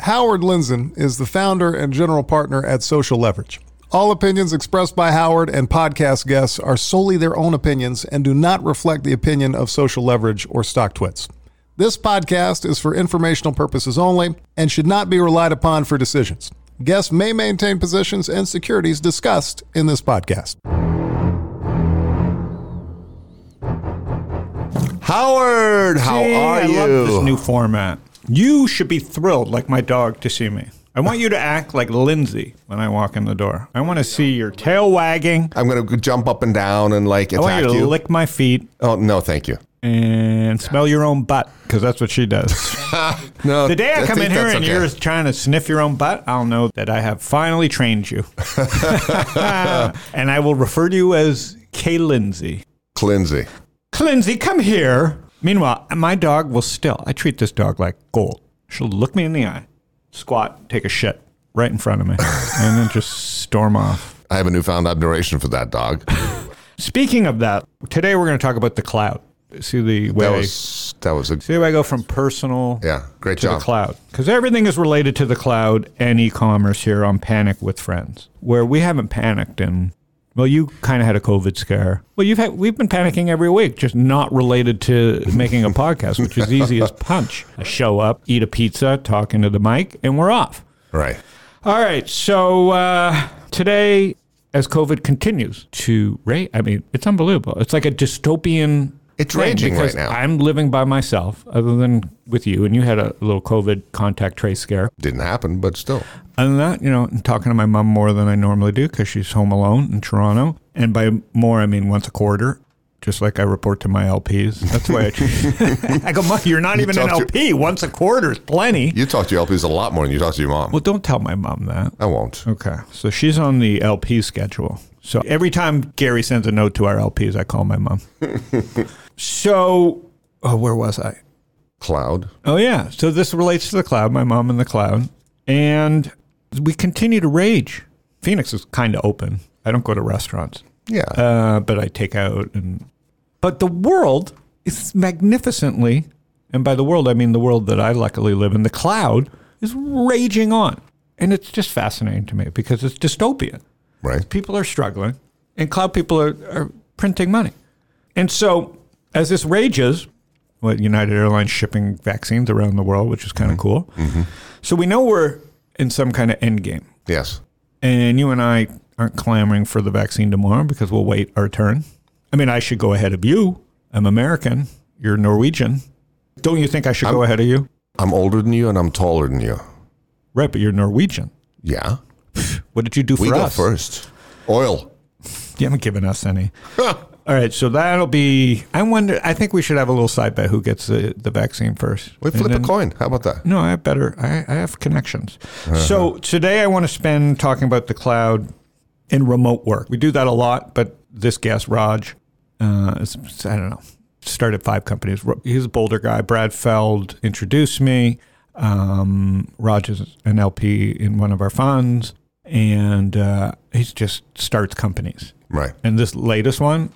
Howard Lindzon is the founder and general partner at Social Leverage. All opinions expressed by Howard and podcast guests are solely their own opinions and do not reflect the opinion of Social Leverage or StockTwits. This podcast is for informational purposes only and should not be relied upon for decisions. Guests may maintain positions and securities discussed in this podcast. Howard, how Gee, are I you? love this new format. You should be thrilled, like my dog, to see me. I want you to act like Lindsay when I walk in the door. I want to see your tail wagging. I'm gonna jump up and down and like I want you to you. lick my feet oh no, thank you. and smell your own butt because that's what she does. No, The day I come think in here that's and okay. you're trying to sniff your own butt, I'll know that I have finally trained you. and I will refer to you as K. Lindsay. Lindsay. Lindsay, come here. Meanwhile, my dog will still, I treat this dog like gold. She'll look me in the eye, squat, take a shit right in front of me, and then just storm off. I have a newfound admiration for that dog. Speaking of that, today we're going to talk about the cloud. See the way, That was that was a see the way I go from personal yeah, great to job. the cloud because everything is related to the cloud and e-commerce here on Panic with Friends, where we haven't panicked in. Well, you kind of had a COVID scare. Well, you've had we've been panicking every week, just not related to making a podcast, which is easy as punch. I show up, eat a pizza, talk into the mic, and we're off. Right. All right, so uh, today, as COVID continues to rate, I mean, it's unbelievable. It's like a dystopian. It's raging right now. I'm living by myself, other than with you, and you had a little COVID contact trace scare. Didn't happen, but still. Other than that, you know, I'm talking to my mom more than I normally do because she's home alone in Toronto, and by more I mean once a quarter. Just like I report to my LPs. That's why I, I go, Mom, you're not even an LP. Once a quarter is plenty. You talk to your LPs a lot more than you talk to your mom. Well, don't tell my mom that. I won't. Okay. So she's on the LP schedule. So every time Gary sends a note to our LPs, I call my mom. so, oh, where was I? Cloud. Oh, yeah. So this relates to the cloud, my mom and the cloud. And we continue to rage. Phoenix is kind of open. I don't go to restaurants, Yeah. uh, but I take out. and But the world is magnificently, and by the world, I mean the world that I luckily live in, the cloud is raging on. And it's just fascinating to me because it's dystopian right. people are struggling and cloud people are, are printing money. And so as this rages, what United Airlines shipping vaccines around the world, which is kind of mm-hmm. cool. Mm-hmm. So we know we're in some kind of end game. Yes. And you and I aren't clamoring for the vaccine tomorrow because we'll wait our turn. I mean, I should go ahead of you. I'm American. You're Norwegian. Don't you think I should go ahead of you? I'm older than you and I'm taller than you. Right, but you're Norwegian. Yeah. What did you do for We go us? first. Oil. You haven't given us any. All right, so that'll be. I wonder. I think we should have a little side bet who gets the, the vaccine first. We flip then- a coin. How about that? No, I have better. I, I have connections. So today I want to spend talking about the cloud and remote work. We do that a lot, but this guest, Raj, uh, is, I don't know, started five companies. He's a Boulder guy. Brad Feld introduced me. Um, Raj is an LP in one of our funds, and uh, he just starts companies. Right. And this latest one,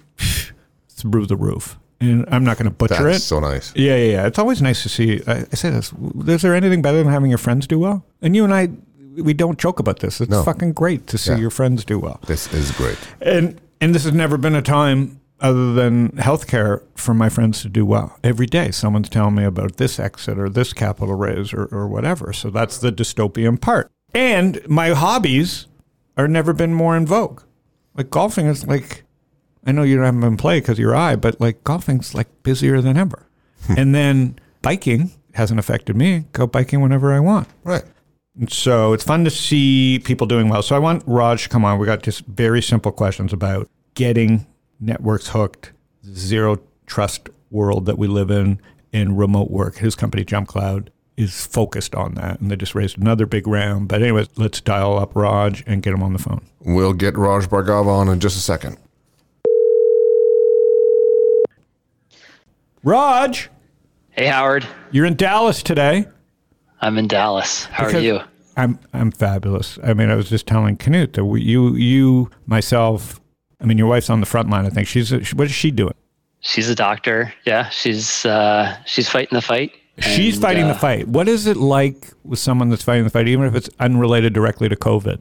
through the roof. And I'm not going to butcher That's it. so nice. Yeah, yeah, yeah. It's always nice to see. I, I say this. Is there anything better than having your friends do well? And you and I, we don't joke about this. It's No. fucking great to see Yeah. your friends do well. This is great. And and this has never been a time other than healthcare for my friends to do well. Every day, someone's telling me about this exit or this capital raise or, or whatever. So that's the dystopian part. And my hobbies are never been more in vogue. Like golfing is like, I know you haven't been playing because of your eye, but like golfing's like busier than ever. Hmm. and then biking hasn't affected me. Go biking whenever I want. Right. And so it's fun to see people doing well. So I want Raj to come on. We got just very simple questions about getting networks hooked, zero trust world that we live in, in remote work. His company, Jump Cloud, is focused on that. And they just raised another big round. But anyways, let's dial up Raj and get him on the phone. We'll get Raj Bhargava on in just a second. Raj, Hey, Howard. you're in Dallas today. I'm in Dallas. How Because are you? I'm I'm fabulous. I mean, I was just telling Knut that we, you you myself. I mean, your wife's on the front line. I think she's what is she doing? She's a doctor. Yeah, she's uh, she's fighting the fight She's And, fighting uh, the fight. What is it like with someone that's fighting the fight, even if it's unrelated directly to COVID?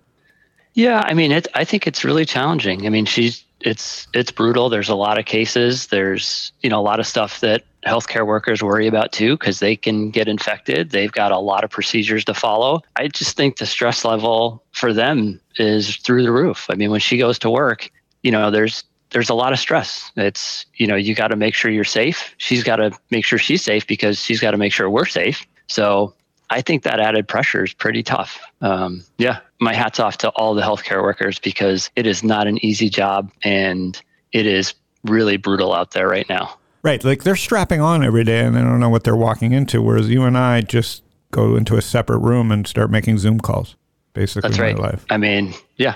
Yeah, I mean, it, I think it's really challenging. I mean, she's it's it's brutal. There's a lot of cases. There's you know a lot of stuff that healthcare workers worry about too because they can get infected. They've got a lot of procedures to follow. I just think the stress level for them is through the roof. I mean, when she goes to work, you know, there's there's a lot of stress. It's you know you got to make sure you're safe. She's got to make sure she's safe because she's got to make sure we're safe. So I think that added pressure is pretty tough. Um, yeah, my hat's off to all the healthcare workers because it is not an easy job and it is really brutal out there right now. Right. Like they're strapping on every day and they don't know what they're walking into. Whereas you and I just go into a separate room and start making Zoom calls, basically. That's right. life. I mean, yeah,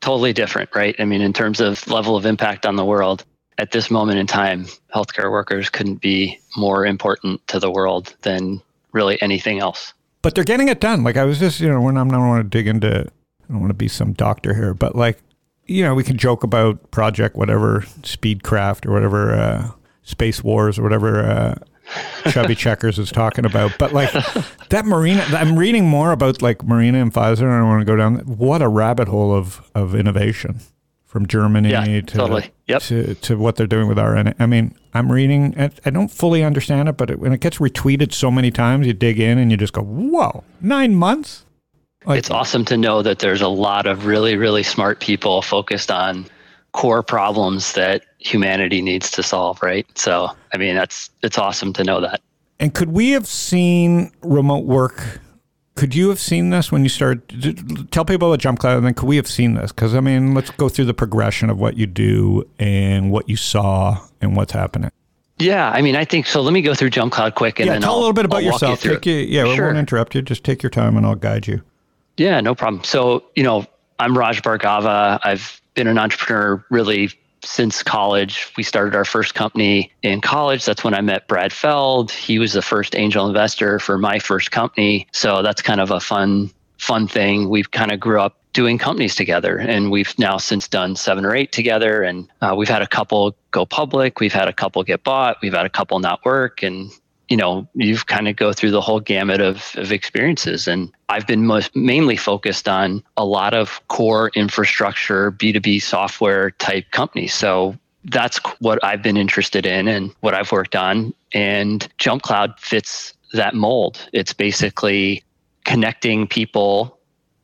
totally different, right? I mean, in terms of level of impact on the world, at this moment in time, healthcare workers couldn't be more important to the world than really anything else. But they're getting it done. Like I was just, you know, when I'm not want to dig into, I don't want to be some doctor here, but like, you know, we can joke about project whatever, Speedcraft or whatever, uh, Space Wars or whatever. Uh, Chubby Checkers is talking about, but like that Moderna, I'm reading more about like Moderna and Pfizer, and I want to go down. What a rabbit hole of of innovation from Germany Yeah, to totally. Yep. to to what they're doing with RNA. I mean, I'm reading. I, I don't fully understand it, but it, when it gets retweeted so many times, you dig in and you just go, "Whoa, nine months!" Like, it's awesome to know that there's a lot of really, really smart people focused on core problems that humanity needs to solve, right? So, I mean, that's it's awesome to know that. And could we have seen remote work? Could you have seen this when you started? Tell people about Jump Cloud, and then could we have seen this? Because I mean, let's go through the progression of what you do and what you saw and what's happening. Yeah, I mean, I think so. Let me go through Jump Cloud quick, and yeah, then tell I'll, a little bit about I'll walk you yourself. Take you, yeah, we won't interrupt you. Just take your time, and I'll guide you. Yeah, no problem. So, you know, I'm Raj Bhargava. I've been an entrepreneur really since college. We started our first company in college. That's when I met Brad Feld. He was the first angel investor for my first company. So that's kind of a fun, fun thing. We've kind of grew up doing companies together and we've now since done seven or eight together and uh, we've had a couple go public we've had a couple get bought we've had a couple not work and you know, you've kind of go through the whole gamut of, of experiences. And I've been most mainly focused on a lot of core infrastructure, B2B software type companies. So that's what I've been interested in and what I've worked on. And Jump Cloud fits that mold. It's basically connecting people,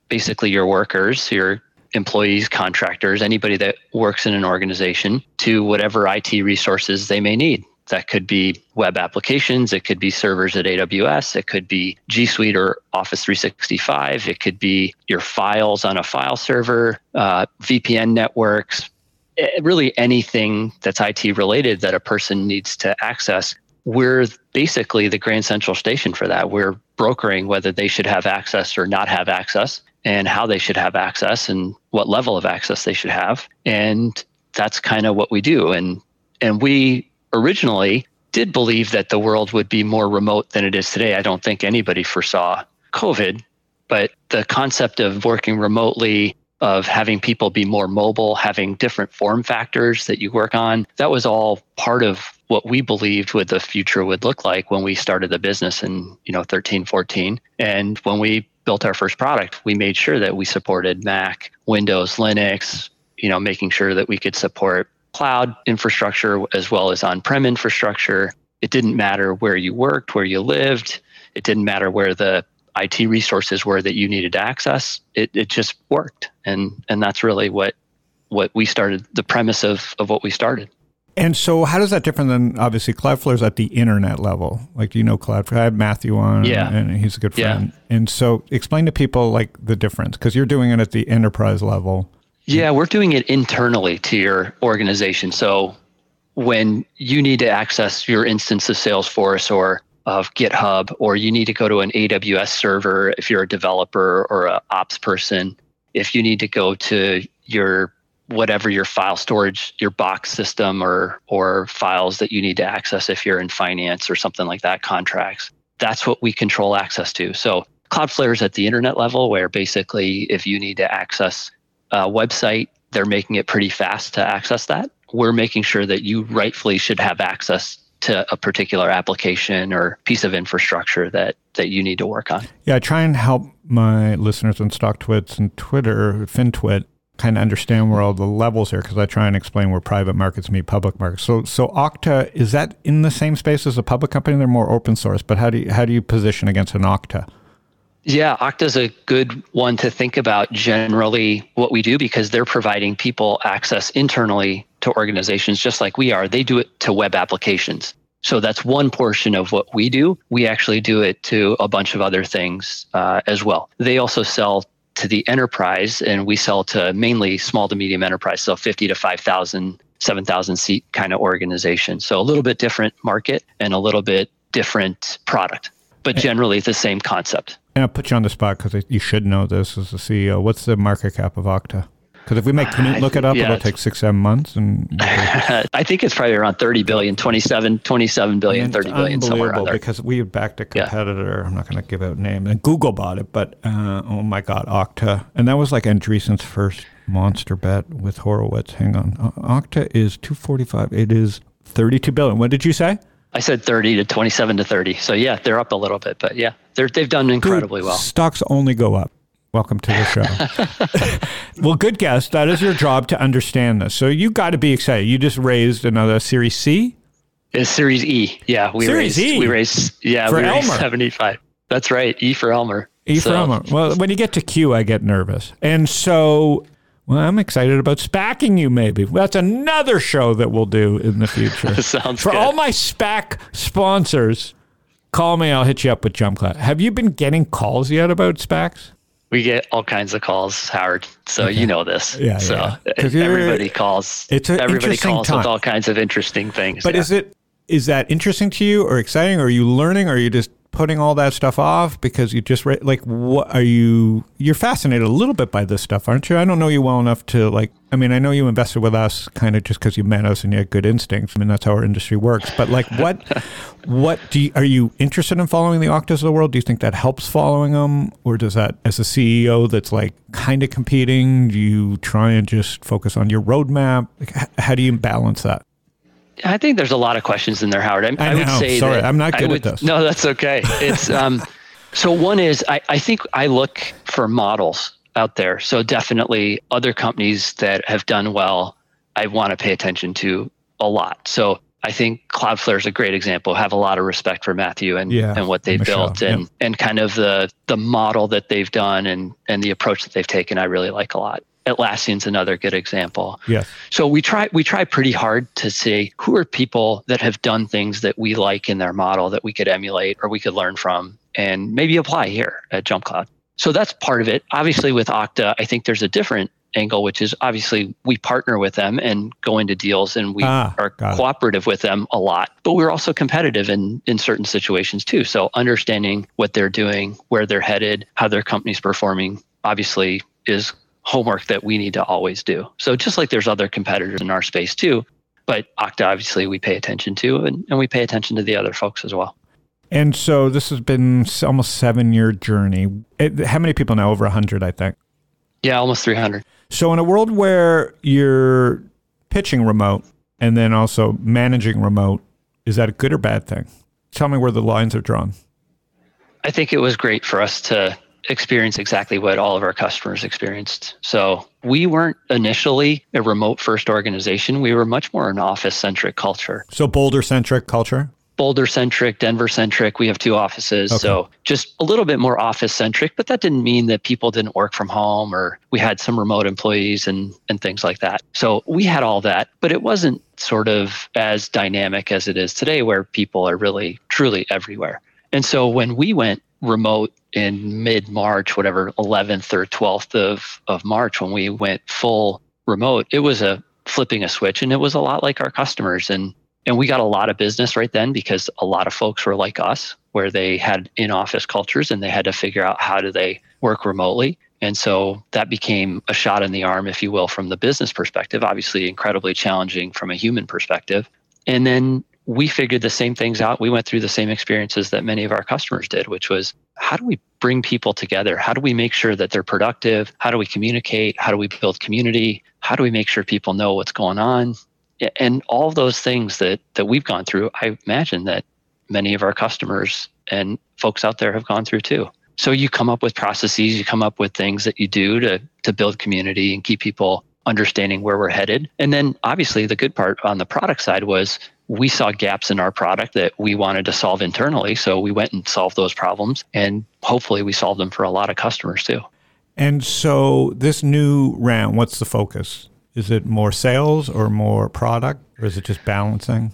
basically your workers, your employees, contractors, anybody that works in an organization to whatever IT resources they may need. That could be web applications, it could be servers at AWS, it could be G Suite or Office 365, it could be your files on a file server, uh, VPN networks, eh, really anything that's IT related that a person needs to access. We're basically the Grand Central Station for that. We're brokering whether they should have access or not have access and how they should have access and what level of access they should have. And that's kind of what we do. And and we originally did believe that the world would be more remote than it is today. I don't think anybody foresaw COVID, but the concept of working remotely, of having people be more mobile, having different form factors that you work on, that was all part of what we believed what the future would look like when we started the business in, you know, 13, 14. And when we built our first product, we made sure that we supported Mac, Windows, Linux, you know, making sure that we could support cloud infrastructure as well as on-prem infrastructure. It didn't matter where you worked, where you lived. It didn't matter where the IT resources were that you needed to access. It it just worked, and and that's really what what we started. The premise of of what we started. And so, how does that differ than obviously Cloudflare's at the internet level? Like, do you know Cloudflare? I have Matthew on, Yeah. and he's a good Yeah. friend. And so, explain to people like the difference because you're doing it at the enterprise level. Yeah, we're doing it internally to your organization. So when you need to access your instance of Salesforce or of GitHub, or you need to go to an AWS server if you're a developer or a ops person, if you need to go to your whatever your file storage, your box system or or files that you need to access if you're in finance or something like that, contracts. That's what we control access to. So Cloudflare is at the internet level where basically if you need to access a website, they're making it pretty fast to access that. We're making sure that you rightfully should have access to a particular application or piece of infrastructure that that you need to work on. Yeah, I try and help my listeners on StockTwits and Twitter, FinTwit, kind of understand where all the levels are because I try and explain where private markets meet public markets. So, so Okta is that in the same space as a public company? They're more open source, but how do you, how do you position against an Okta? Yeah, Okta's a good one to think about generally what we do because they're providing people access internally to organizations just like we are. They do it to web applications. So that's one portion of what we do. We actually do it to a bunch of other things uh, as well. They also sell to the enterprise, and we sell to mainly small to medium enterprise, so 50 to 5,000, 7,000 seat kind of organization. So a little bit different market and a little bit different product, but generally the same concept. And I'll put you on the spot because you should know this as the CEO. What's the market cap of Okta? Because if we make Knut look it up, yeah, it'll take six, seven months. And I think it's probably around 30 billion, 27, 27 billion, 30 billion, somewhere around there. Because we backed a competitor. Yeah. I'm not going to give out name. And Google bought it, but uh, oh my God, Okta. And that was like Andreessen's first monster bet with Horowitz. Hang on. Okta is 245. It is 32 billion. What did you say? I said 30 to 27 to 30. So yeah, they're up a little bit, but yeah, they're, they've done incredibly Dude, well. Stocks only go up. Welcome to the show. well, good guess. That is your job to understand this. So you got to be excited. You just raised another Series C. It's Series E. Yeah, we Series raised. E? We raised. Yeah, For we raised Elmer. seventy-five. That's right. E for Elmer. E for Elmer. Well, when you get to Q, I get nervous. And so, well, I'm excited about spacking you, maybe. That's another show that we'll do in the future. Sounds For good. all my SPAC sponsors, call me. I'll hit you up with Jump Class. Have you been getting calls yet about SPACs? We get all kinds of calls, Howard. So you know this. Yeah, So yeah. Uh, you're- everybody calls. It's everybody calls with all kinds of interesting things. But yeah. is it is that interesting to you or exciting? Or are you learning? Or are you just putting all that stuff off because you just re- like what are you? You're fascinated a little bit by this stuff, aren't you? I don't know you well enough to like. I mean, I know you invested with us kind of just because you met us and you had good instincts. I mean, that's how our industry works. But like, what what do you, are you interested in following the Oktas of the world? Do you think that helps following them, or does that as a CEO that's like kind of competing? Do you try and just focus on your roadmap? Like, how do you balance that? I think there's a lot of questions in there, Howard. I, I would know. say Sorry, that I'm not I good at would- this. No, that's okay. It's um, so one is I, I think I look for models out there. So definitely other companies that have done well, I want to pay attention to a lot. So I think Cloudflare is a great example. Have a lot of respect for Matthew and, Yeah, and what they've Michelle, built and, and kind of the the model that they've done and and the approach that they've taken. I really like a lot. Atlassian's another good example. Yes. So we try we try pretty hard to say who are people that have done things that we like in their model that we could emulate or we could learn from and maybe apply here at Jump Cloud. So that's part of it. Obviously with Okta, I think there's a different angle, which is obviously we partner with them and go into deals and we Ah, are got it. cooperative with them a lot. But we're also competitive in in certain situations too. So understanding what they're doing, where they're headed, how their company's performing, obviously is homework that we need to always do. So just like there's other competitors in our space too, but Okta obviously we pay attention to and, and we pay attention to the other folks as well. And so this has been almost seven year journey. It, how many people now? Over 100, I think. Yeah, almost 300. So in a world where you're pitching remote and then also managing remote, is that a good or bad thing? Tell me where the lines are drawn. I think it was great for us to experience exactly what all of our customers experienced. So we weren't initially a remote first organization. We were much more an office centric culture. So Boulder centric culture. Boulder centric, Denver centric. We have two offices. Okay. So just a little bit more office centric, but that didn't mean that people didn't work from home or we had some remote employees and, and things like that. So we had all that, but it wasn't sort of as dynamic as it is today where people are really truly everywhere. And so when we went remote in mid March, whatever, 11th or 12th of, of March, when we went full remote, it was a flipping a switch and it was a lot like our customers. And and we got a lot of business right then because a lot of folks were like us, where they had in office cultures and they had to figure out how do they work remotely. And so that became a shot in the arm, if you will, from the business perspective, obviously incredibly challenging from a human perspective. And then we figured the same things out. We went through the same experiences that many of our customers did, which was how do we bring people together? How do we make sure that they're productive? How do we communicate? How do we build community? How do we make sure people know what's going on? And all those things that that we've gone through, I imagine that many of our customers and folks out there have gone through too. So you come up with processes, you come up with things that you do to to build community and keep people understanding where we're headed. And then obviously the good part on the product side was we saw gaps in our product that we wanted to solve internally. So we went and solved those problems and hopefully we solved them for a lot of customers too. And so this new round, what's the focus? Is it more sales or more product or is it just balancing?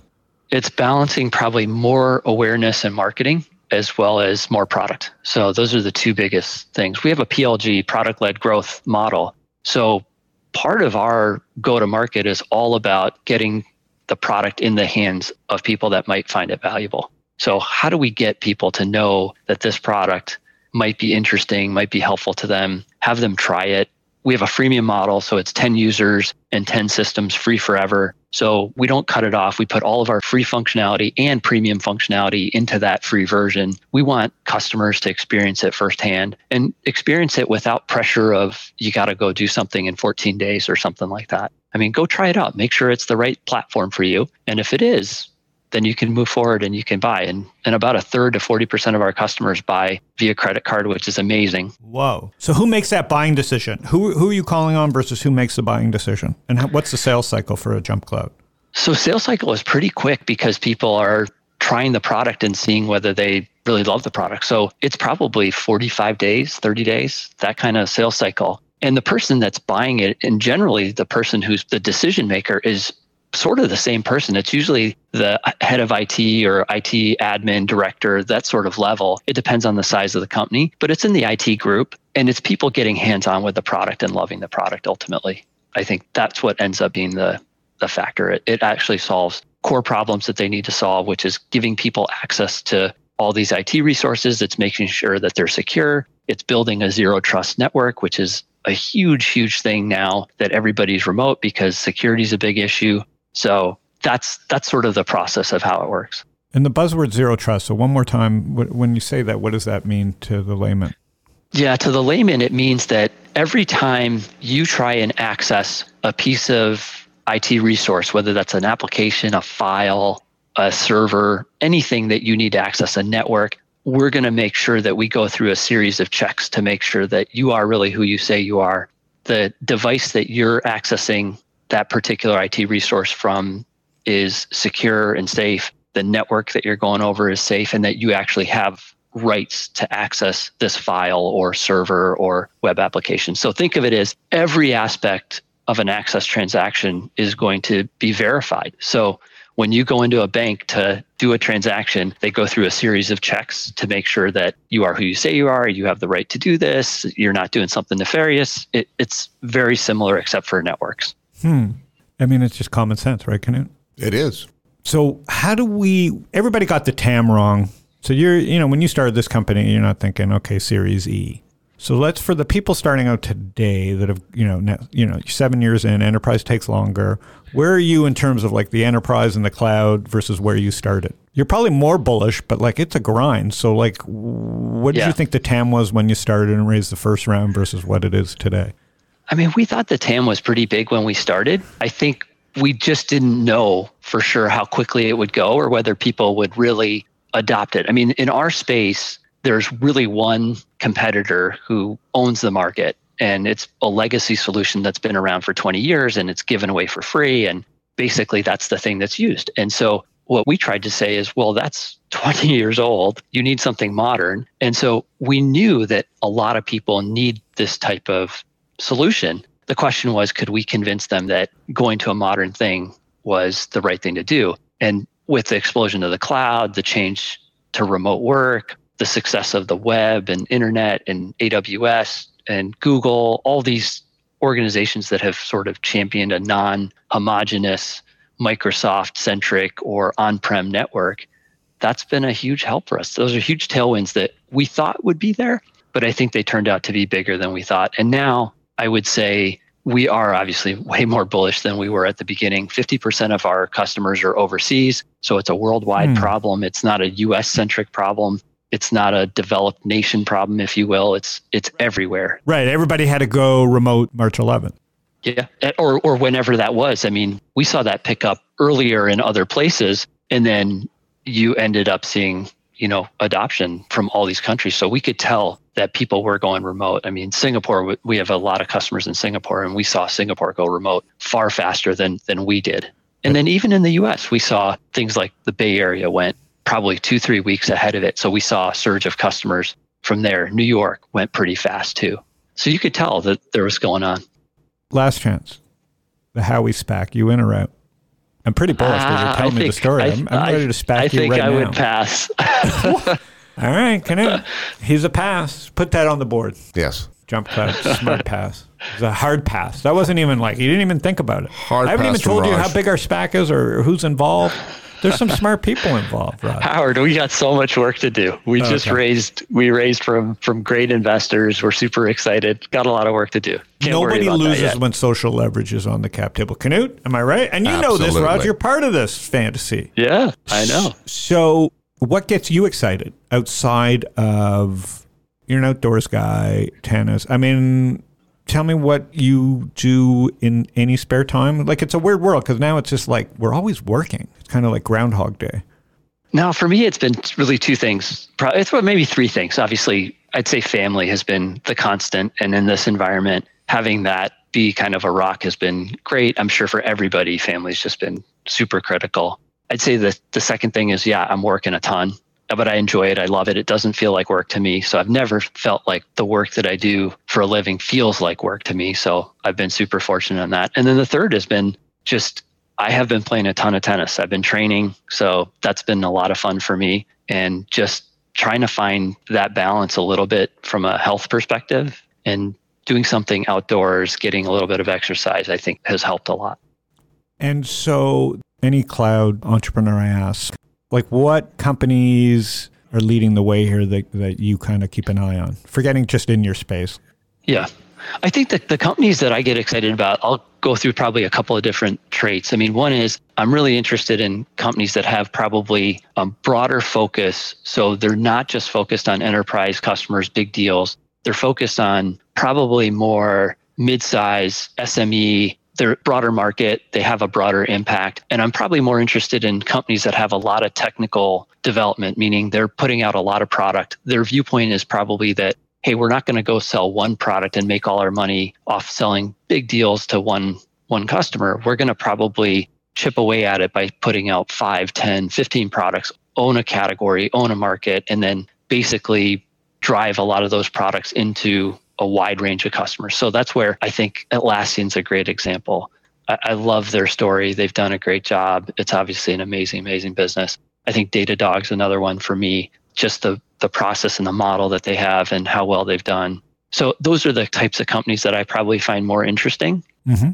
It's balancing probably more awareness and marketing as well as more product. So those are the two biggest things. We have a PLG product led growth model. So part of our go to market is all about getting the product in the hands of people that might find it valuable. So, how do we get people to know that this product might be interesting, might be helpful to them, have them try it? We have a freemium model, so it's 10 users and 10 systems free forever. So we don't cut it off. We put all of our free functionality and premium functionality into that free version. We want customers to experience it firsthand and experience it without pressure of you got to go do something in 14 days or something like that. I mean, go try it out. Make sure it's the right platform for you. And if it is, then you can move forward and you can buy. And, and about a third to 40% of our customers buy via credit card, which is amazing. Whoa. So who makes that buying decision? Who, who are you calling on versus who makes the buying decision? And how, what's the sales cycle for a Jump Cloud? So sales cycle is pretty quick because people are trying the product and seeing whether they really love the product. So it's probably 45 days, 30 days, that kind of sales cycle. And the person that's buying it, and generally the person who's the decision maker, is sort of the same person. It's usually the head of IT or IT admin director, that sort of level. It depends on the size of the company, but it's in the IT group and it's people getting hands on with the product and loving the product ultimately. I think that's what ends up being the, the factor. It, it actually solves core problems that they need to solve, which is giving people access to all these IT resources. It's making sure that they're secure. It's building a zero trust network, which is a huge, huge thing now that everybody's remote because security is a big issue. So that's that's sort of the process of how it works. And the buzzword zero trust. So one more time, when you say that, what does that mean to the layman? Yeah, to the layman, it means that every time you try and access a piece of IT resource, whether that's an application, a file, a server, anything that you need to access a network, we're going to make sure that we go through a series of checks to make sure that you are really who you say you are. The device that you're accessing that particular IT resource from is secure and safe. The network that you're going over is safe, and that you actually have rights to access this file or server or web application. So think of it as every aspect of an access transaction is going to be verified. So when you go into a bank to do a transaction, they go through a series of checks to make sure that you are who you say you are, you have the right to do this, you're not doing something nefarious. It, it's very similar except for networks. Hmm. I mean, it's just common sense, right, Knut? It is. So, how do we? Everybody got the TAM wrong. So you're, you know, when you started this company, you're not thinking, okay, Series E. So let's for the people starting out today that have, you know, you know, seven years in, enterprise takes longer. Where are you in terms of like the enterprise and the cloud versus where you started? You're probably more bullish, but like it's a grind. So like, what did yeah. you think the TAM was when you started and raised the first round versus what it is today? I mean, we thought the TAM was pretty big when we started. I think we just didn't know for sure how quickly it would go or whether people would really adopt it. I mean, in our space, there's really one competitor who owns the market and it's a legacy solution that's been around for 20 years and it's given away for free and basically that's the thing that's used. And so what we tried to say is well that's 20 years old. You need something modern. And so we knew that a lot of people need this type of solution. The question was could we convince them that going to a modern thing was the right thing to do? And with the explosion of the cloud the change to remote work the success of the web and internet and AWS and Google, all these organizations that have sort of championed a non homogenous Microsoft centric or on prem network, that's been a huge help for us. Those are huge tailwinds that we thought would be there, but I think they turned out to be bigger than we thought. And now I would say we are obviously way more bullish than we were at the beginning. 50% of our customers are overseas. So it's a worldwide hmm. problem. It's not a US centric problem it's not a developed nation problem, if you will. It's it's everywhere. Right. Everybody had to go remote March 11th. Yeah, or or whenever that was. I mean, we saw that pick up earlier in other places, and then you ended up seeing you know adoption from all these countries. So we could tell that people were going remote. I mean, Singapore. We have a lot of customers in Singapore, and we saw Singapore go remote far faster than than we did. And then even in the U.S., we saw things like the Bay Area went probably two three weeks ahead of it. So we saw a surge of customers from there. New York went pretty fast too. So you could tell that there was going on. Last chance. The Howie SPAC. You in or out? I'm pretty bullish because you're Uh, telling I me the story. I- I, am I'm ready to SPAC I you think right I now. would pass. All right, can Knut. He's a pass. Put that on the board. Yes. Jump cut, smart pass. It's a hard pass. That wasn't even like, you didn't even think about it. Hard I haven't pass even from told you how big our SPAC is or who's involved. There's some smart people involved, Rod. Howard, we got so much work to do. We just raised we raised from from great investors. We're super excited. Got a lot of work to do. Can't Nobody loses when social leverage is on the cap table. Knut, am I right? And you know this, Rod. You're part of this fantasy. Yeah, I know. So, what gets you excited outside of you're an outdoors guy, tennis? I mean, tell me what you do in any spare time. Like, it's a weird world because now it's just like we're always working. It's kind of like Groundhog Day. Now, for me, it's been really two things. It's well, maybe three things. Obviously, I'd say family has been the constant, and in this environment, having that be kind of a rock has been great. I'm sure for everybody, family's just been super critical. I'd say the the second thing is, yeah, I'm working a ton, but I enjoy it. I love it. It doesn't feel like work to me. So I've never felt like the work that I do for a living feels like work to me. So I've been super fortunate on that. And then the third has been just I have been playing a ton of tennis. I've been training. So that's been a lot of fun for me. And just trying to find that balance a little bit from a health perspective and doing something outdoors, getting a little bit of exercise, I think has helped a lot. And so, any cloud entrepreneur I ask, like, what companies are leading the way here that, that you kind of keep an eye on? Forgetting just in your space. Yeah. I think that the companies that I get excited about, I'll go through probably a couple of different traits. I mean, one is I'm really interested in companies that have probably a broader focus. So they're not just focused on enterprise customers, big deals. They're focused on probably more mid-size SME, their broader market, they have a broader impact. And I'm probably more interested in companies that have a lot of technical development, meaning they're putting out a lot of product. Their viewpoint is probably that hey, we're not going to go sell one product and make all our money off selling big deals to one one customer. We're going to probably chip away at it by putting out 5, 10, 15 products, own a category, own a market, and then basically drive a lot of those products into a wide range of customers. So that's where I think Atlassian's a great example. I, I love their story. They've done a great job. It's obviously an amazing, amazing business. I think Datadog's another one for me. Just the the process and the model that they have and how well they've done. So those are the types of companies that I probably find more interesting. Mm-hmm.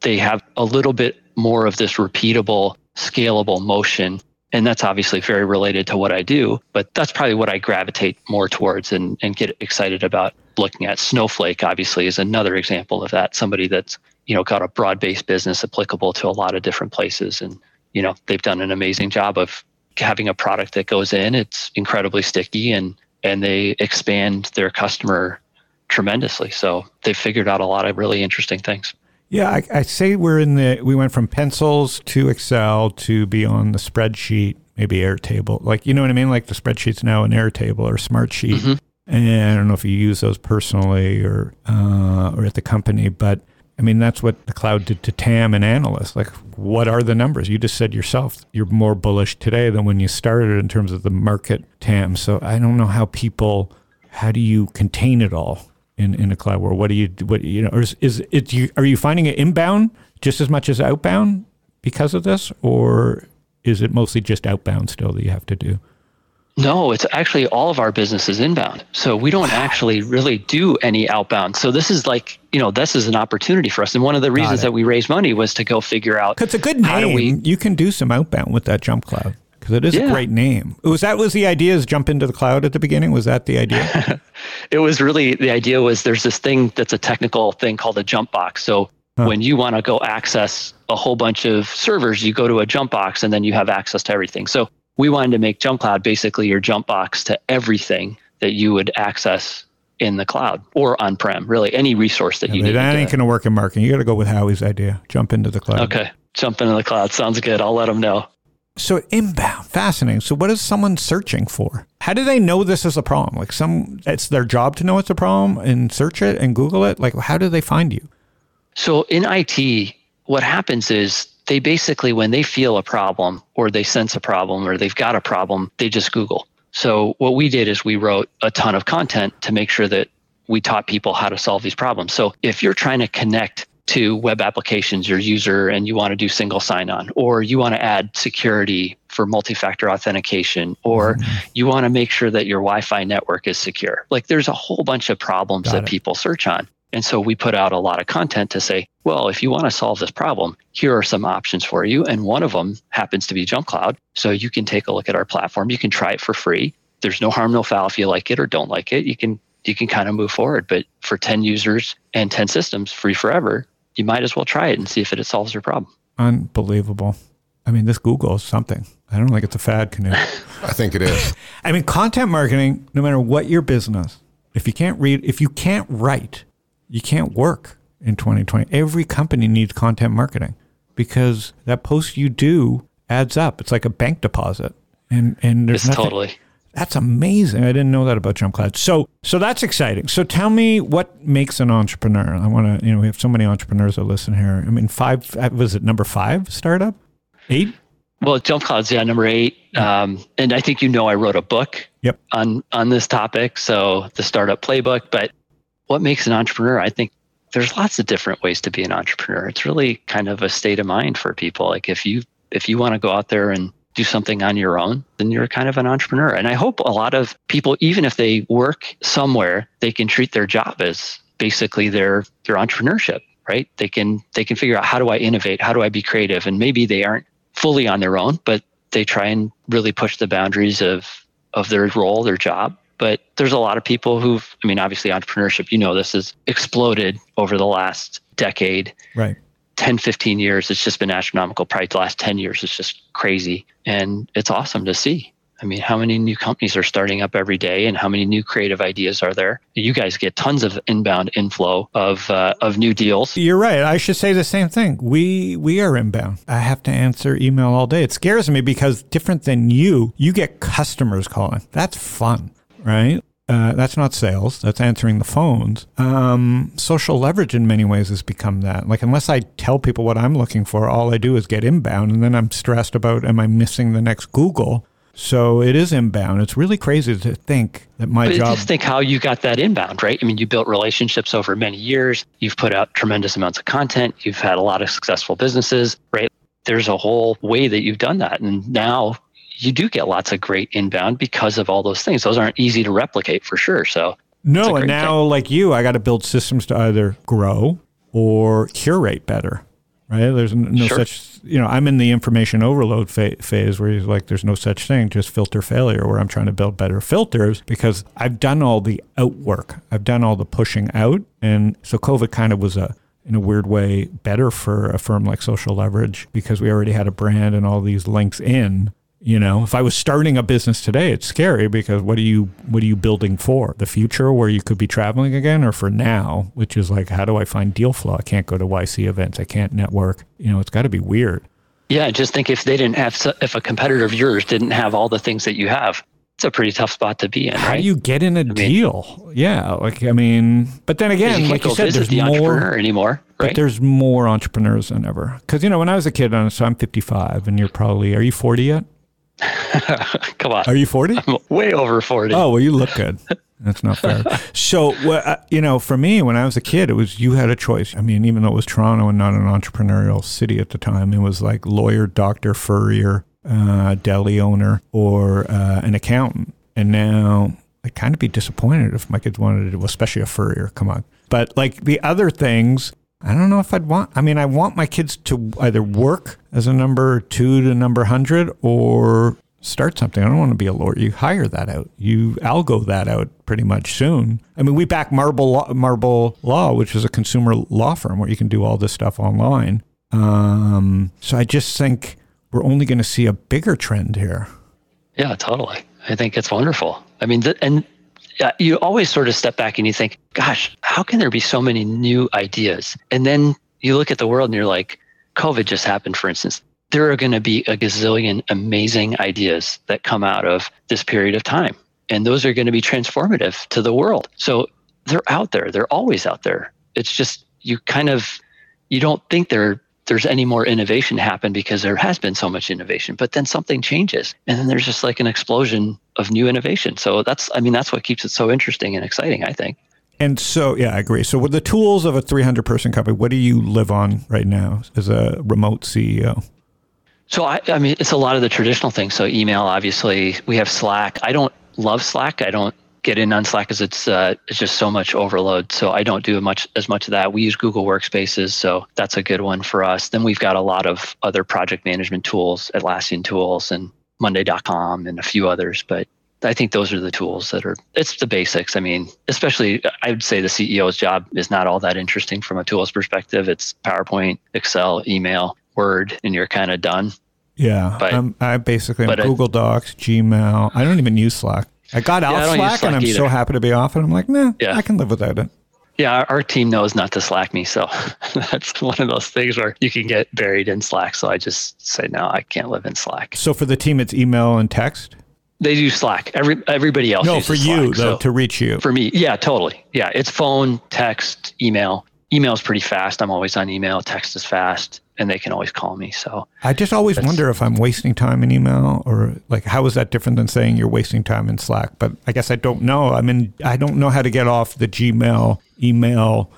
They have a little bit more of this repeatable, scalable motion. And that's obviously very related to what I do, but that's probably what I gravitate more towards and, and get excited about looking at. Snowflake obviously is another example of that. Somebody that's, you know, got a broad-based business applicable to a lot of different places. And, you know, they've done an amazing job of having a product that goes in, it's incredibly sticky and and they expand their customer tremendously. So they've figured out a lot of really interesting things. Yeah, I, I say we're in the. We went from pencils to Excel to be on the spreadsheet, maybe Airtable. Like you know what I mean? Like the spreadsheet's now an Airtable or Smartsheet. Mm-hmm. And I don't know if you use those personally or uh, or at the company, but I mean that's what the cloud did to TAM and analysts. Like, what are the numbers? You just said yourself you're more bullish today than when you started in terms of the market TAM. So I don't know how people. How do you contain it all? in, in a cloud world? What do you what you know? Or is, is it you, are you finding it inbound just as much as outbound because of this, or is it mostly just outbound still that you have to do? No, it's actually all of our business is inbound. So we don't actually really do any outbound. So this is like, you know, this is an opportunity for us. And one of the reasons that we raised money was to go figure out it's a good name. we- you can do some outbound with that jump cloud because it is a great name. Was that was the idea? Is jump into the cloud at the beginning? Was that the idea? it was really the idea was there's this thing that's a technical thing called a jump box. So when you want to go access a whole bunch of servers, you go to a jump box and then you have access to everything. So we wanted to make Jump Cloud basically your jump box to everything that you would access in the cloud or on prem, really any resource that you need. that ain't going to work in marketing. You got to go with Howie's idea. Jump into the cloud. Okay. Jump into the cloud. Sounds good. I'll let them know. So inbound, fascinating. So what is someone searching for? How do they know this is a problem? Like some, it's their job to know it's a problem and search it and Google it. Like how do they find you? So in IT, what happens is they basically, when they feel a problem or they sense a problem or they've got a problem, they just Google. So what we did is we wrote a ton of content to make sure that we taught people how to solve these problems. So if you're trying to connect to web applications, your user, and you want to do single sign on, or you want to add security for multi factor authentication, or mm-hmm. you want to make sure that your Wi Fi network is secure. Like there's a whole bunch of problems Got that it. people search on. And so we put out a lot of content to say, well, if you want to solve this problem, here are some options for you. And one of them happens to be Jump Cloud. So you can take a look at our platform. You can try it for free. There's no harm, no foul. If you like it or don't like it, you can you can kind of move forward. But for 10 users and 10 systems, free forever, you might as well try it and see if it solves your problem. Unbelievable. I mean, this Google is something. I don't think it's a fad Knut. I think it is. I mean, content marketing, no matter what your business, if you can't read, if you can't write, you can't work in 2020. Every company needs content marketing because that post you do adds up. It's like a bank deposit. And and there's It's nothing, totally. That's amazing. I didn't know that about Jump Cloud. So so that's exciting. So tell me what makes an entrepreneur. I want to, you know, we have so many entrepreneurs that listen here. I mean, five uh, was it number 5 startup? 8? Well, Jump Cloud's yeah, number eight. Um, and I think you know I wrote a book Yep. on on this topic. So the startup playbook. But what makes an entrepreneur? I think there's lots of different ways to be an entrepreneur. It's really kind of a state of mind for people. Like if you if you want to go out there and do something on your own, then you're kind of an entrepreneur. And I hope a lot of people, even if they work somewhere, they can treat their job as basically their their entrepreneurship, right? They can they can figure out how do I innovate, how do I be creative, and maybe they aren't fully on their own, but they try and really push the boundaries of of their role, their job. But there's a lot of people who've, I mean, obviously entrepreneurship, you know, this has exploded over the last decade. Right. 10, 15 years, it's just been astronomical. Probably the last 10 years, it's just crazy. And it's awesome to see. I mean, how many new companies are starting up every day and how many new creative ideas are there? You guys get tons of inbound inflow of, uh, of new deals. You're right. I should say the same thing. We we are inbound. I have to answer email all day. It scares me because different than you, you get customers calling. That's fun, right? Uh, that's not sales. That's answering the phones. Um, social leverage in many ways has become that. Like unless I tell people what I'm looking for, all I do is get inbound, and then I'm stressed about am I missing the next Google. So it is inbound. It's really crazy to think that my But job. just think how you got that inbound, right? I mean, you built relationships over many years. You've put out tremendous amounts of content. You've had a lot of successful businesses, right? There's a whole way that you've done that. And now you do get lots of great inbound because of all those things. Those aren't easy to replicate for sure. So, No, and now, like you, I got to build systems to either grow or curate better. Right? There's no Sure. such, you know, I'm in the information overload fa- phase where he's like, there's no such thing, just filter failure, where I'm trying to build better filters because I've done all the outwork. I've done all the pushing out. And so COVID kind of was a, in a weird way, better for a firm like Social Leverage because we already had a brand and all these links in. You know, if I was starting a business today, it's scary because what are you what are you building for? The future where you could be traveling again or for now, which is like how do I find deal flow? I can't go to YC events, I can't network. You know, it's got to be weird. yeah, just think if they didn't have, if a competitor of yours didn't have all the things that you have, it's a pretty tough spot to be in, How do you get in a deal? Yeah, like I mean, but then again, you like you said, there's the more entrepreneur anymore, But there's more entrepreneurs than ever. Because you know, when I was a kid, so I'm 55, and you're probably are you 40 yet? Come on. Are you 40? I'm way over 40. Oh, well, you look good. That's not fair. So, uh, you know, for me, when I was a kid, it was you had a choice. I mean, even though it was Toronto and not an entrepreneurial city at the time, it was like lawyer, doctor, furrier, uh, deli owner, or uh, an accountant. And now I'd kind of be disappointed if my kids wanted to do, especially a furrier. Come on. But like the other things, I don't know if I'd want. I mean, I want my kids to either work as a number two to number hundred or start something. I don't want to be a lawyer. You hire that out. You algo that out pretty much soon. I mean, we back Marble Law, Marble Law, which is a consumer law firm where you can do all this stuff online. Um, so I just think we're only going to see a bigger trend here. Yeah, totally. I think it's wonderful. I mean, th- and you always sort of step back and you think, gosh, how can there be so many new ideas? And then you look at the world and you're like, COVID just happened, for instance. There are going to be a gazillion amazing ideas that come out of this period of time. And those are going to be transformative to the world. So they're out there. They're always out there. It's just you kind of you don't think there there's any more innovation happen because there has been so much innovation but then something changes and then there's just like an explosion of new innovation so that's i mean that's what keeps it so interesting and exciting i think And so, yeah, I agree. So, with the tools of a 300 person company, what do you live on right now as a remote CEO? So I, I mean, it's a lot of the traditional things. So email, obviously, we have Slack. I don't love Slack. I don't get in on Slack because it's uh, it's just so much overload. So I don't do much as much of that. We use Google Workspaces, so that's a good one for us. Then we've got a lot of other project management tools, Atlassian tools, and Monday.com, and a few others. But I think those are the tools that are. It's the basics. I mean, especially I would say the CEO's job is not all that interesting from a tools perspective. It's PowerPoint, Excel, email, Word, and you're kind of done. Yeah, But- I'm, I basically am Google Docs, Gmail. I don't even use Slack. I got out use Slack, and I'm so happy to be off And I'm like, nah, Yeah. I can live without it. Yeah, our, our team knows not to Slack me, so that's one of those things where you can get buried in Slack. So I just say no, I can't live in Slack. So for the team, it's email and text. They do Slack. Every everybody else. No, for you Slack, though, so- to reach you. for me, yeah, totally. Yeah, it's phone, text, email. Email is pretty fast. I'm always on email. Text is fast, and they can always call me. So I just always wonder if I'm wasting time in email, or like how is that different than saying you're wasting time in Slack? But I guess I don't know. I mean, I don't know how to get off the Gmail email.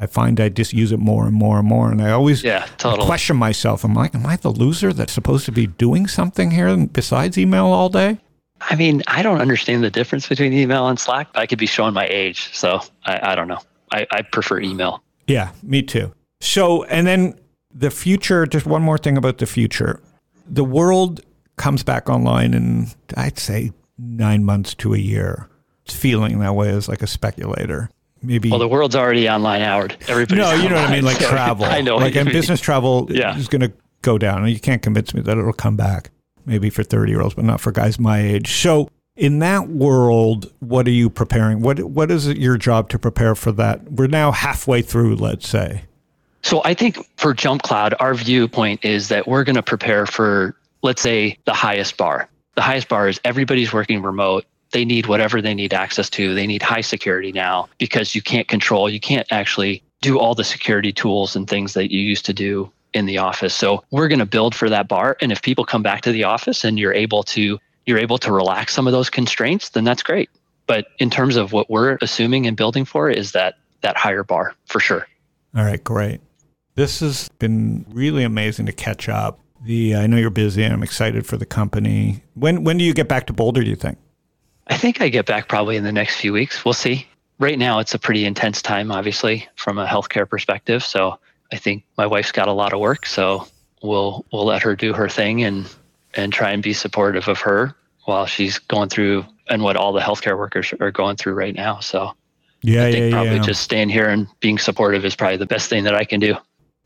I find I just use it more and more and more, and I always yeah, totally. question myself. I'm like, am I the loser that's supposed to be doing something here besides email all day? I mean, I don't understand the difference between email and Slack. I could be showing my age, so I, I don't know. I, I prefer email. Yeah, me too. So, and then the future, just one more thing about the future. The world comes back online in, I'd say, nine months to a year. It's feeling that way as like a speculator. Maybe. Well, the world's already online, Howard. Everybody's no, you know what I mean? Like so travel. I know. Like and mean. business travel Yeah. is going to go down. You can't convince me that it'll come back. Maybe for 30 year olds, but not for guys my age. So, in that world, what are you preparing? What What is it your job to prepare for that? We're now halfway through, let's say. So I think for Jump Cloud, our viewpoint is that we're going to prepare for, let's say, the highest bar. The highest bar is everybody's working remote. They need whatever they need access to. They need high security now because you can't control, you can't actually do all the security tools and things that you used to do in the office. So we're going to build for that bar. And if people come back to the office and you're able to you're able to relax some of those constraints, then that's great. But in terms of what we're assuming and building for is that that higher bar for sure. All right, great. This has been really amazing to catch up. The I know you're busy and I'm excited for the company. When when do you get back to Boulder, do you think? I think I get back probably in the next few weeks. We'll see. Right now, it's a pretty intense time, obviously, from a healthcare perspective. So I think my wife's got a lot of work. So we'll we'll let her do her thing and and try and be supportive of her while she's going through and what all the healthcare workers are going through right now. So Yeah, I think yeah, probably yeah. just staying here and being supportive is probably the best thing that I can do.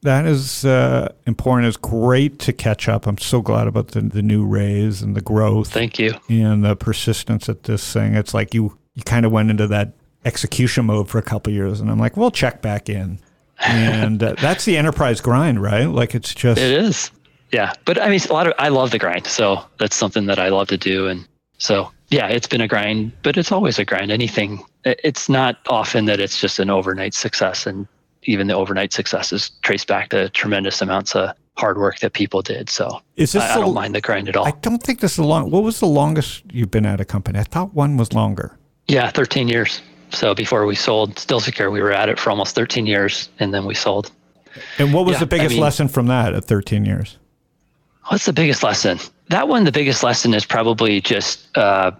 That is uh, important. It's great to catch up. I'm so glad about the, the new raise and the growth Thank you. and the persistence at this thing. It's like you you kind of went into that execution mode for a couple of years, and I'm like, we'll check back in. And uh, that's the enterprise grind, right? Like it's just It is. Yeah. But I mean, a lot of, I love the grind. So that's something that I love to do. And so, yeah, it's been a grind, but it's always a grind. Anything, it's not often that it's just an overnight success. And even the overnight success is traced back to tremendous amounts of hard work that people did. So Is this I, I don't mind the grind at all. I don't think this is long. What was the longest you've been at a company? I thought one was longer. yeah. 13 years. So before we sold Still Secure, we were at it for almost 13 years and then we sold. And what was Yeah, the biggest I mean- lesson from that at 13 years? What's the biggest lesson? That one, the biggest lesson is probably just uh,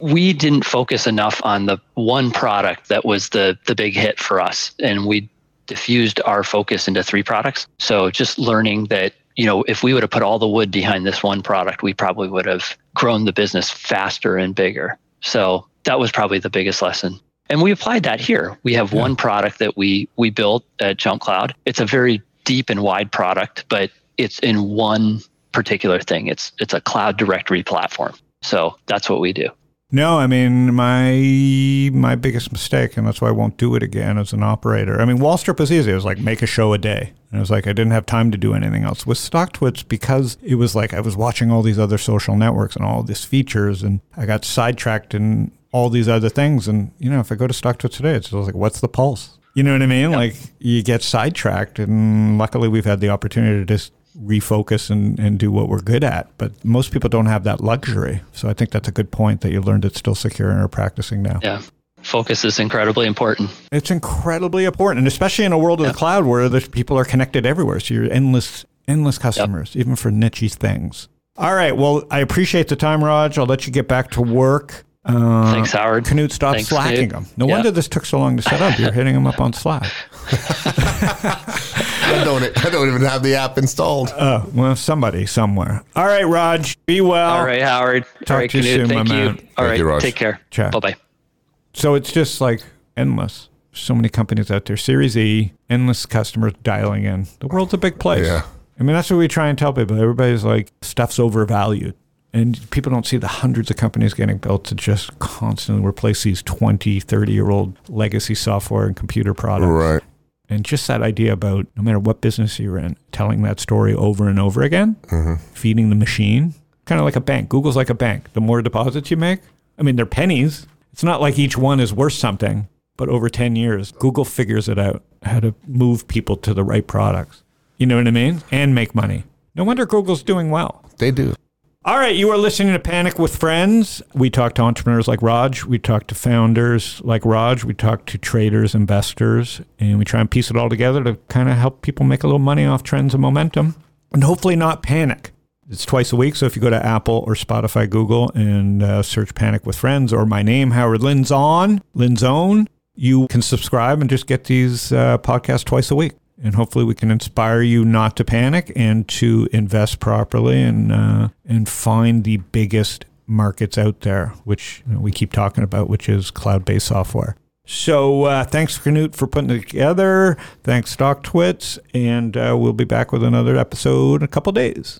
we didn't focus enough on the one product that was the the big hit for us, and we diffused our focus into three products. So just learning that you know if we would have put all the wood behind this one product, we probably would have grown the business faster and bigger. So that was probably the biggest lesson. And we applied that here. We have one product that we we built at Jump Cloud. It's a very deep and wide product, but it's in one particular thing. It's it's a cloud directory platform. So that's what we do. No, I mean my my biggest mistake, and that's why I won't do it again as an operator. I mean, Wall Strip was easy. It was like make a show a day, and it was like I didn't have time to do anything else. With StockTwits, because it was like I was watching all these other social networks and all these features, and I got sidetracked in all these other things. And you know, if I go to StockTwits today, it's just like, what's the pulse? You know what I mean? Like you get sidetracked, and luckily we've had the opportunity to just refocus and, and do what we're good at. But most people don't have that luxury. So I think that's a good point that you learned it's still secure and are practicing now. Yeah. Focus is incredibly important. It's incredibly important, and especially in a world of the cloud where the people are connected everywhere. So you're endless, endless customers, even for niche things. All right. Well, I appreciate the time, Raj. I'll let you get back to work. Uh, Thanks, Howard. Knut stopped Thanks, slacking Knut. him. No Yeah. wonder this took so long to set up. You're hitting him up on Slack. I don't. I don't even have the app installed. Oh, well, somebody somewhere. All right, Raj. Be well. All right, Howard. Talk All right, to you Knut, soon, my Thank you. man. All Thank right. you, Raj. Take care. Bye bye. So it's just like endless. So many companies out there. Series E, endless customers dialing in. The world's a big place. Yeah. I mean, that's what we try and tell people. Everybody's like, stuff's overvalued. And people don't see the hundreds of companies getting built to just constantly replace these 20, 30 year old legacy software and computer products. Right. And just that idea about no matter what business you're in, telling that story over and over again, mm-hmm. feeding the machine, kind of like a bank. Google's like a bank. The more deposits you make, I mean, they're pennies. It's not like each one is worth something, but over 10 years, Google figures it out how to move people to the right products. You know what I mean? And make money. No wonder Google's doing well. They do. All right, you are listening to Panic with Friends. We talk to entrepreneurs like Raj. We talk to founders like Raj. We talk to traders, investors, and we try and piece it all together to kind of help people make a little money off trends and momentum and hopefully not panic. It's twice a week, so if you go to Apple or Spotify, Google, and uh, search Panic with Friends or my name, Howard Lindzon, Linzone, you can subscribe and just get these uh, podcasts twice a week. And hopefully, we can inspire you not to panic and to invest properly and uh, and find the biggest markets out there, which you know, we keep talking about, which is cloud-based software. So uh, thanks, Knut, for putting it together. Thanks, StockTwits, and uh, we'll be back with another episode in a couple days.